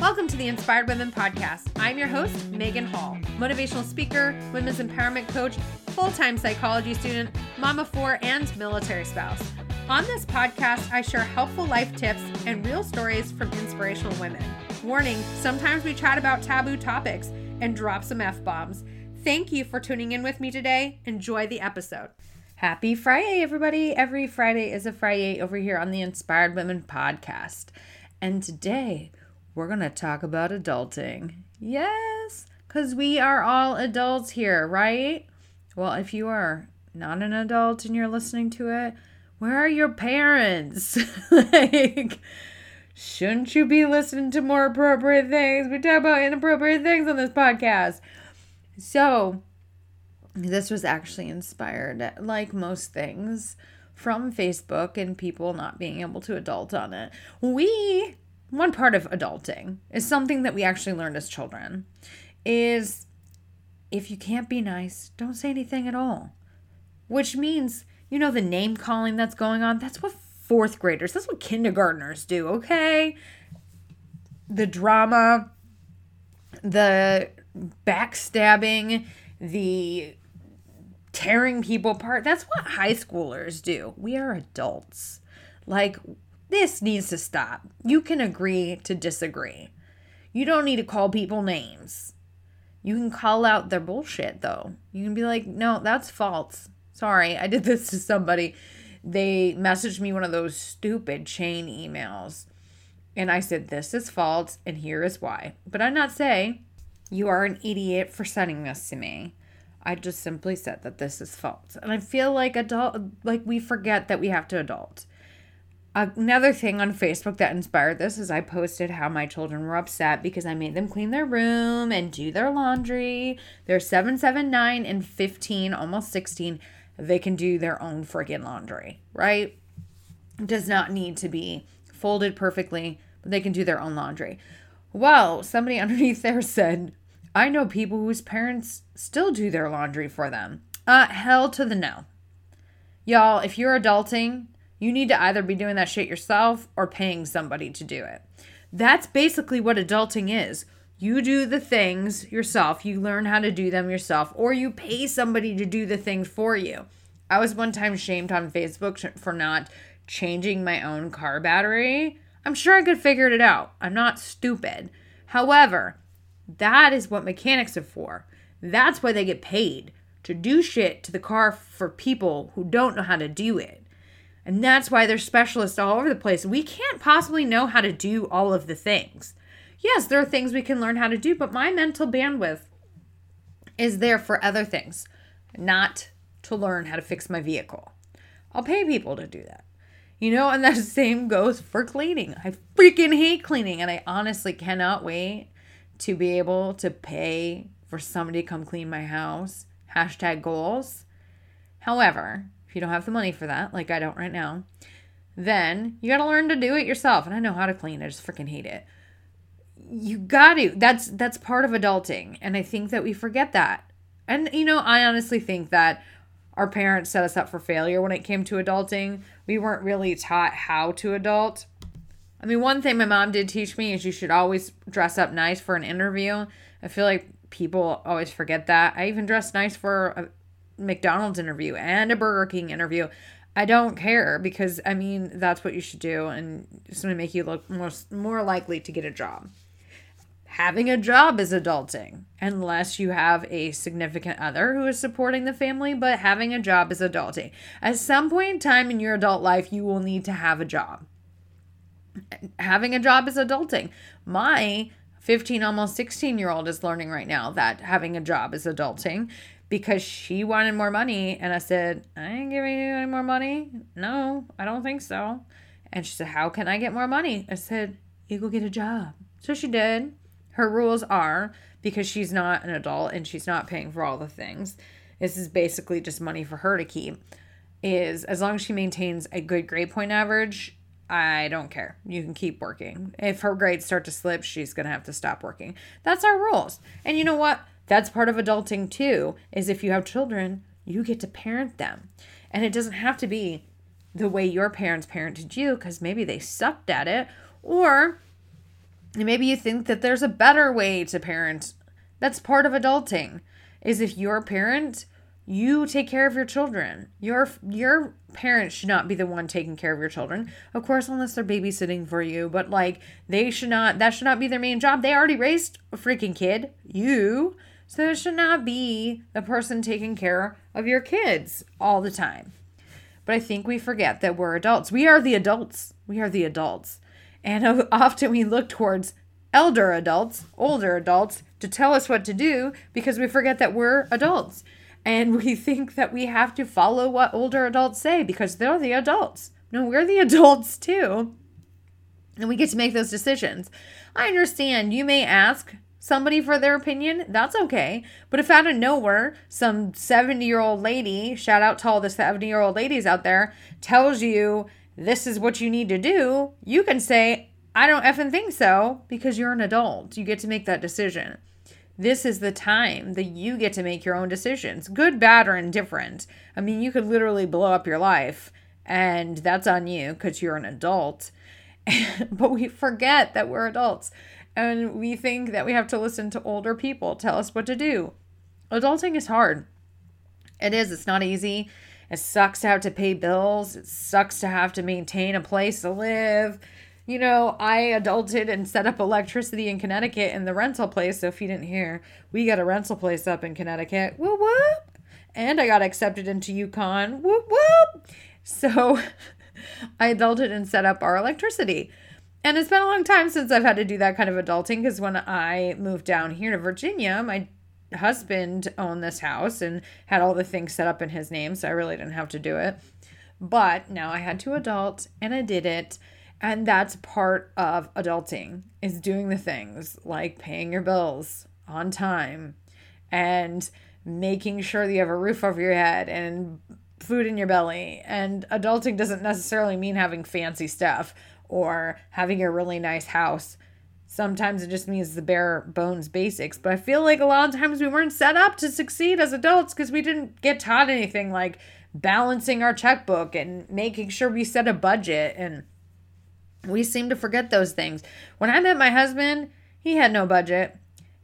Welcome to the Inspired Women Podcast. I'm your host, Megan Hall, motivational speaker, women's empowerment coach, full time psychology student, mama four, and military spouse. On this podcast, I share helpful life tips and real stories from inspirational women. Warning sometimes we chat about taboo topics and drop some F bombs. Thank you for tuning in with me today. Enjoy the episode. Happy Friday, everybody. Every Friday is a Fri-YAY over here on the Inspired Women Podcast. And today, we're going to talk about adulting. Yes, because we are all adults here, right? Well, if you are not an adult and you're listening to it, where are your parents? like, shouldn't you be listening to more appropriate things? We talk about inappropriate things on this podcast. So, this was actually inspired, like most things, from Facebook and people not being able to adult on it. We one part of adulting is something that we actually learned as children is if you can't be nice, don't say anything at all. Which means, you know, the name calling that's going on, that's what fourth graders, that's what kindergartners do, okay? The drama, the backstabbing, the tearing people apart, that's what high schoolers do. We are adults. Like, this needs to stop. You can agree to disagree. You don't need to call people names. You can call out their bullshit, though. You can be like, no, that's false. Sorry, I did this to somebody. They messaged me one of those stupid chain emails. And I said, this is false, and here is why. But I'm not say, you are an idiot for sending this to me. I just simply said that this is false. And I feel like adult like we forget that we have to adult. Another thing on Facebook that inspired this is I posted how my children were upset because I made them clean their room and do their laundry. They're 7, 7, 9, and 15, almost 16. They can do their own freaking laundry, right? Does not need to be folded perfectly, but they can do their own laundry. Well, somebody underneath there said, I know people whose parents still do their laundry for them. Uh, hell to the no. Y'all, if you're adulting, you need to either be doing that shit yourself or paying somebody to do it. That's basically what adulting is. You do the things yourself, you learn how to do them yourself, or you pay somebody to do the things for you. I was one time shamed on Facebook for not changing my own car battery. I'm sure I could figure it out. I'm not stupid. However, that is what mechanics are for. That's why they get paid to do shit to the car for people who don't know how to do it. And that's why there's specialists all over the place. We can't possibly know how to do all of the things. Yes, there are things we can learn how to do, but my mental bandwidth is there for other things, not to learn how to fix my vehicle. I'll pay people to do that. You know, and that same goes for cleaning. I freaking hate cleaning, and I honestly cannot wait to be able to pay for somebody to come clean my house. Hashtag goals. However, if you don't have the money for that, like I don't right now, then you got to learn to do it yourself. And I know how to clean. I just freaking hate it. You got to. That's that's part of adulting, and I think that we forget that. And you know, I honestly think that our parents set us up for failure when it came to adulting. We weren't really taught how to adult. I mean, one thing my mom did teach me is you should always dress up nice for an interview. I feel like people always forget that. I even dressed nice for McDonald's interview and a Burger King interview. I don't care because I mean that's what you should do and it's going to make you look more more likely to get a job. Having a job is adulting unless you have a significant other who is supporting the family, but having a job is adulting. At some point in time in your adult life, you will need to have a job. Having a job is adulting. My 15 almost 16 year old is learning right now that having a job is adulting because she wanted more money. And I said, I ain't giving you any more money. No, I don't think so. And she said, How can I get more money? I said, You go get a job. So she did. Her rules are because she's not an adult and she's not paying for all the things. This is basically just money for her to keep. Is as long as she maintains a good grade point average, I don't care. You can keep working. If her grades start to slip, she's going to have to stop working. That's our rules. And you know what? That's part of adulting too, is if you have children, you get to parent them. And it doesn't have to be the way your parents parented you because maybe they sucked at it or maybe you think that there's a better way to parent. That's part of adulting. Is if you're a parent, you take care of your children. Your your parents should not be the one taking care of your children. Of course, unless they're babysitting for you, but like they should not that should not be their main job. They already raised a freaking kid. You. So it should not be the person taking care of your kids all the time. But I think we forget that we're adults. We are the adults. We are the adults. And often we look towards elder adults, older adults, to tell us what to do because we forget that we're adults. And we think that we have to follow what older adults say because they're the adults. No, we're the adults too. And we get to make those decisions. I understand you may ask somebody for their opinion, that's okay. But if out of nowhere, some 70 year old lady, shout out to all the 70 year old ladies out there, tells you this is what you need to do, you can say, I don't effing think so because you're an adult. You get to make that decision. This is the time that you get to make your own decisions, good, bad, or indifferent. I mean, you could literally blow up your life, and that's on you because you're an adult. but we forget that we're adults and we think that we have to listen to older people tell us what to do. Adulting is hard. It is, it's not easy. It sucks to have to pay bills. It sucks to have to maintain a place to live. You know, I adulted and set up electricity in Connecticut in the rental place. So if you didn't hear, we got a rental place up in Connecticut. Whoop whoop. And I got accepted into UConn. Whoop whoop. So I adulted and set up our electricity. And it's been a long time since I've had to do that kind of adulting because when I moved down here to Virginia, my husband owned this house and had all the things set up in his name, so I really didn't have to do it. But now I had to adult and I did it. And that's part of adulting is doing the things like paying your bills on time and making sure that you have a roof over your head and food in your belly. And adulting doesn't necessarily mean having fancy stuff or having a really nice house. Sometimes it just means the bare bones basics. But I feel like a lot of times we weren't set up to succeed as adults because we didn't get taught anything like balancing our checkbook and making sure we set a budget. And we seem to forget those things. When I met my husband, he had no budget.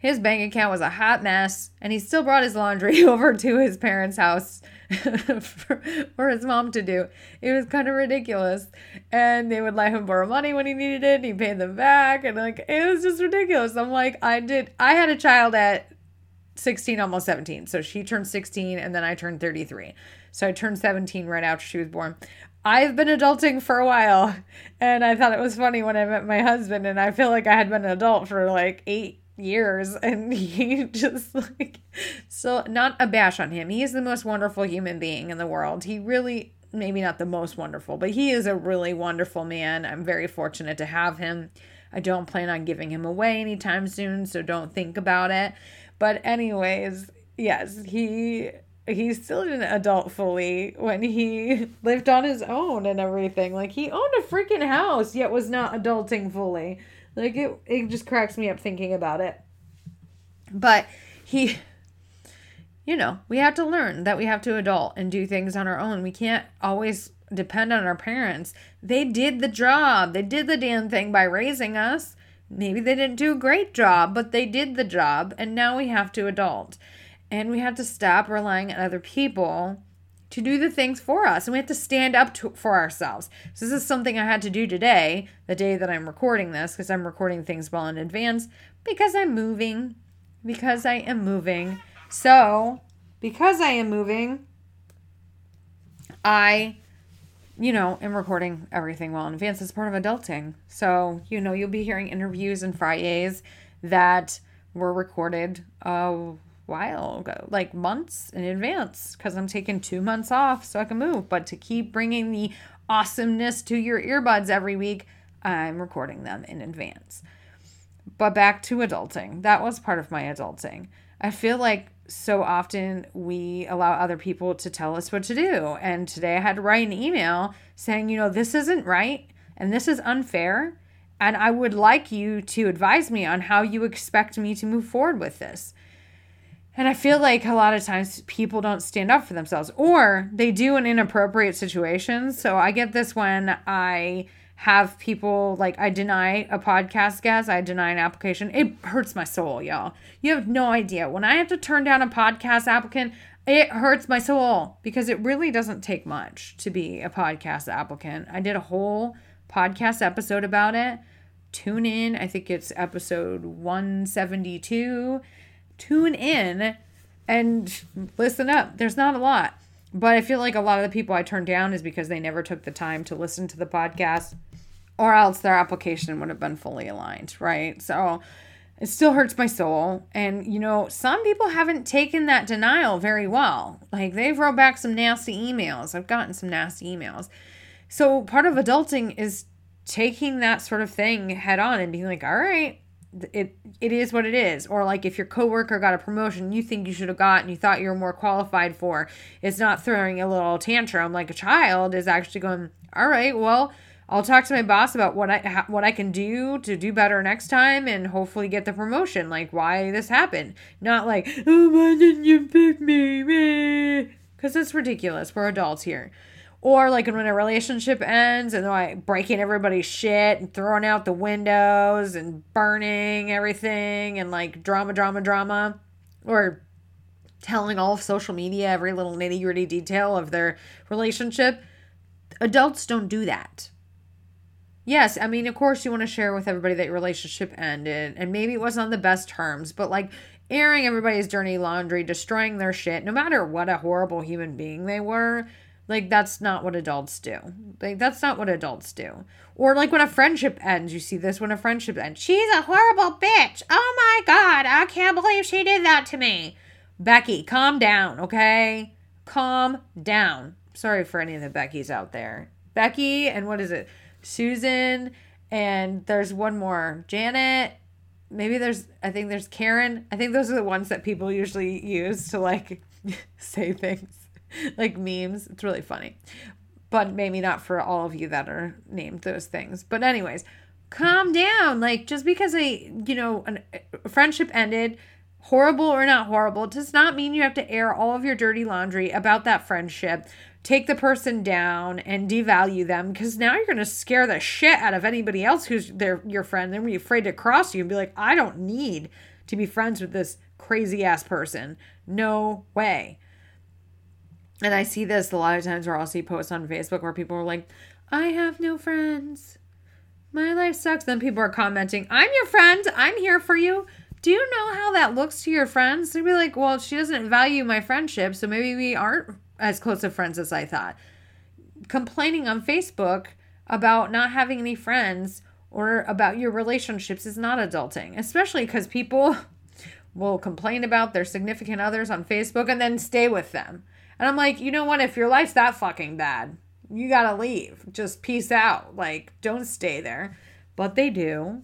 His bank account was a hot mess, and he still brought his laundry over to his parents' house for, for, his mom to do. It was kind of ridiculous. And they would let him borrow money when he needed it, and he paid them back. And like, it was just ridiculous. I'm like, I did, I had a child at 16, almost 17. So she turned 16, and then I turned 33. So I turned 17 right after she was born. I've been adulting for a while, and I thought it was funny when I met my husband, and I feel like I had been an adult for like eight years and he just like so not a bash on him. He is the most wonderful human being in the world. He really maybe not the most wonderful, but he is a really wonderful man. I'm very fortunate to have him. I don't plan on giving him away anytime soon, so don't think about it. But anyways, yes, he he still didn't adult fully when he lived on his own and everything. Like he owned a freaking house yet was not adulting fully. Like it it just cracks me up thinking about it. But he you know, we have to learn that we have to adult and do things on our own. We can't always depend on our parents. They did the job. They did the damn thing by raising us. Maybe they didn't do a great job, but they did the job and now we have to adult. And we have to stop relying on other people to do the things for us and we have to stand up to, for ourselves. So this is something I had to do today, the day that I'm recording this because I'm recording things well in advance because I'm moving because I am moving. So, because I am moving, I you know, am recording everything well in advance as part of adulting. So, you know, you'll be hearing interviews and Fridays that were recorded uh while ago, like months in advance, because I'm taking two months off so I can move. But to keep bringing the awesomeness to your earbuds every week, I'm recording them in advance. But back to adulting. That was part of my adulting. I feel like so often we allow other people to tell us what to do. And today I had to write an email saying, you know, this isn't right and this is unfair. And I would like you to advise me on how you expect me to move forward with this. And I feel like a lot of times people don't stand up for themselves or they do in inappropriate situations. So I get this when I have people like I deny a podcast guest, I deny an application. It hurts my soul, y'all. You have no idea. When I have to turn down a podcast applicant, it hurts my soul because it really doesn't take much to be a podcast applicant. I did a whole podcast episode about it. Tune in. I think it's episode 172 tune in and listen up. There's not a lot, but I feel like a lot of the people I turned down is because they never took the time to listen to the podcast or else their application would have been fully aligned, right? So it still hurts my soul. And, you know, some people haven't taken that denial very well. Like they've wrote back some nasty emails. I've gotten some nasty emails. So part of adulting is taking that sort of thing head on and being like, all right, it it is what it is. Or like if your coworker got a promotion you think you should have got and you thought you were more qualified for it's not throwing a little tantrum like a child is actually going all right well I'll talk to my boss about what I what I can do to do better next time and hopefully get the promotion. Like why this happened? Not like oh why didn't you pick me? Because it's ridiculous. We're adults here or like when a relationship ends and they're like breaking everybody's shit and throwing out the windows and burning everything and like drama, drama, drama. Or telling all of social media every little nitty gritty detail of their relationship. Adults don't do that. Yes, I mean, of course, you want to share with everybody that your relationship ended and maybe it wasn't on the best terms, but like airing everybody's dirty laundry, destroying their shit, no matter what a horrible human being they were, like that's not what adults do. Like that's not what adults do. Or like when a friendship ends, you see this when a friendship ends. She's a horrible bitch. Oh my god, I can't believe she did that to me. Becky, calm down, okay? Calm down. Sorry for any of the Beckys out there. Becky and what is it? Susan and there's one more. Janet. Maybe there's I think there's Karen. I think those are the ones that people usually use to like say things. like memes. It's really funny. But maybe not for all of you that are named those things. But, anyways, calm down. Like, just because a, you know, a friendship ended, horrible or not horrible, does not mean you have to air all of your dirty laundry about that friendship take the person down and devalue them because now you're to scare the shit out of anybody else who's their your friend. They're gonna be afraid to cross you and be like, I don't need to be friends with this crazy ass person. No way. And I see this a lot of times where I'll see posts on Facebook where people are like, I have no friends. My life sucks. Then people are commenting, I'm your friend. I'm here for you. Do you know how that looks to your friends? They'd be like, well, she doesn't value my friendship, so maybe we aren't as close of friends as I thought. Complaining on Facebook about not having any friends or about your relationships is not adulting, especially because people will complain about their significant others on Facebook and then stay with them. And I'm like, you know what? If your life's that fucking bad, you gotta leave. Just peace out. Like, don't stay there. But they do.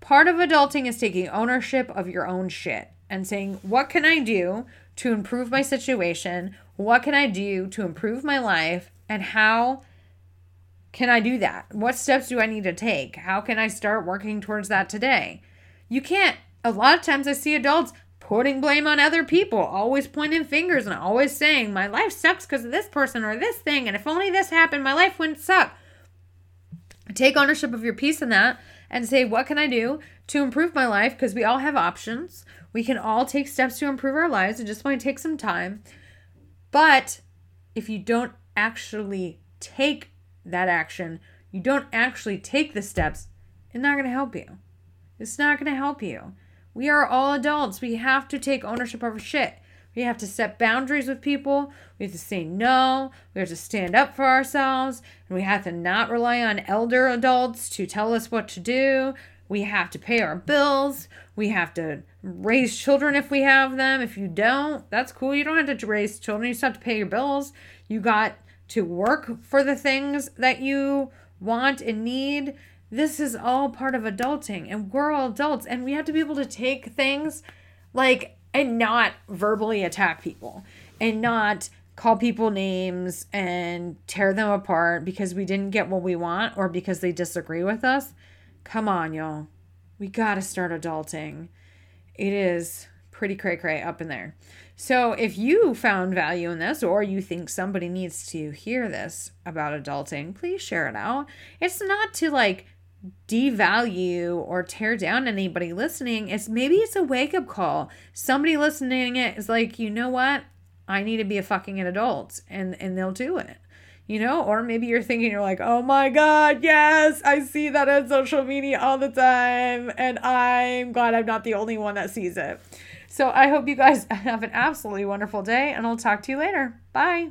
Part of adulting is taking ownership of your own shit and saying, what can I do to improve my situation? What can I do to improve my life? And how can I do that? What steps do I need to take? How can I start working towards that today? You can't. A lot of times I see adults putting blame on other people, always pointing fingers and always saying, My life sucks because of this person or this thing, and if only this happened, my life wouldn't suck. Take ownership of your piece in that and say, What can I do to improve my life? Because we all have options. We can all take steps to improve our lives. It just might take some time. But if you don't actually take that action, you don't actually take the steps, it's not going to help you. It's not going to help you. We are all adults. We have to take ownership of our shit. We have to set boundaries with people. We have to say no. We have to stand up for ourselves. And we have to not rely on elder adults to tell us what to do. We have to pay our bills. We have to raise children if we have them. If you don't, that's cool. You don't have to raise children. You just have to pay your bills. You got to work for the things that you want and need this is all part of adulting, and we're all adults, and we have to be able to take things like and not verbally attack people and not call people names and tear them apart because we didn't get what we want or because they disagree with us. Come on, y'all. We got to start adulting. It is pretty cray cray up in there. So if you found value in this or you think somebody needs to hear this about adulting, please share it out. It's not to like devalue or tear down anybody listening. It's maybe it's a wake up call. Somebody listening it is like, you know what? I need to be a fucking adult and and they'll do it. You know, or maybe you're thinking you're like, "Oh my god, yes, I see that on social media all the time and I'm glad I'm not the only one that sees it." So, I hope you guys have an absolutely wonderful day and I'll talk to you later. Bye.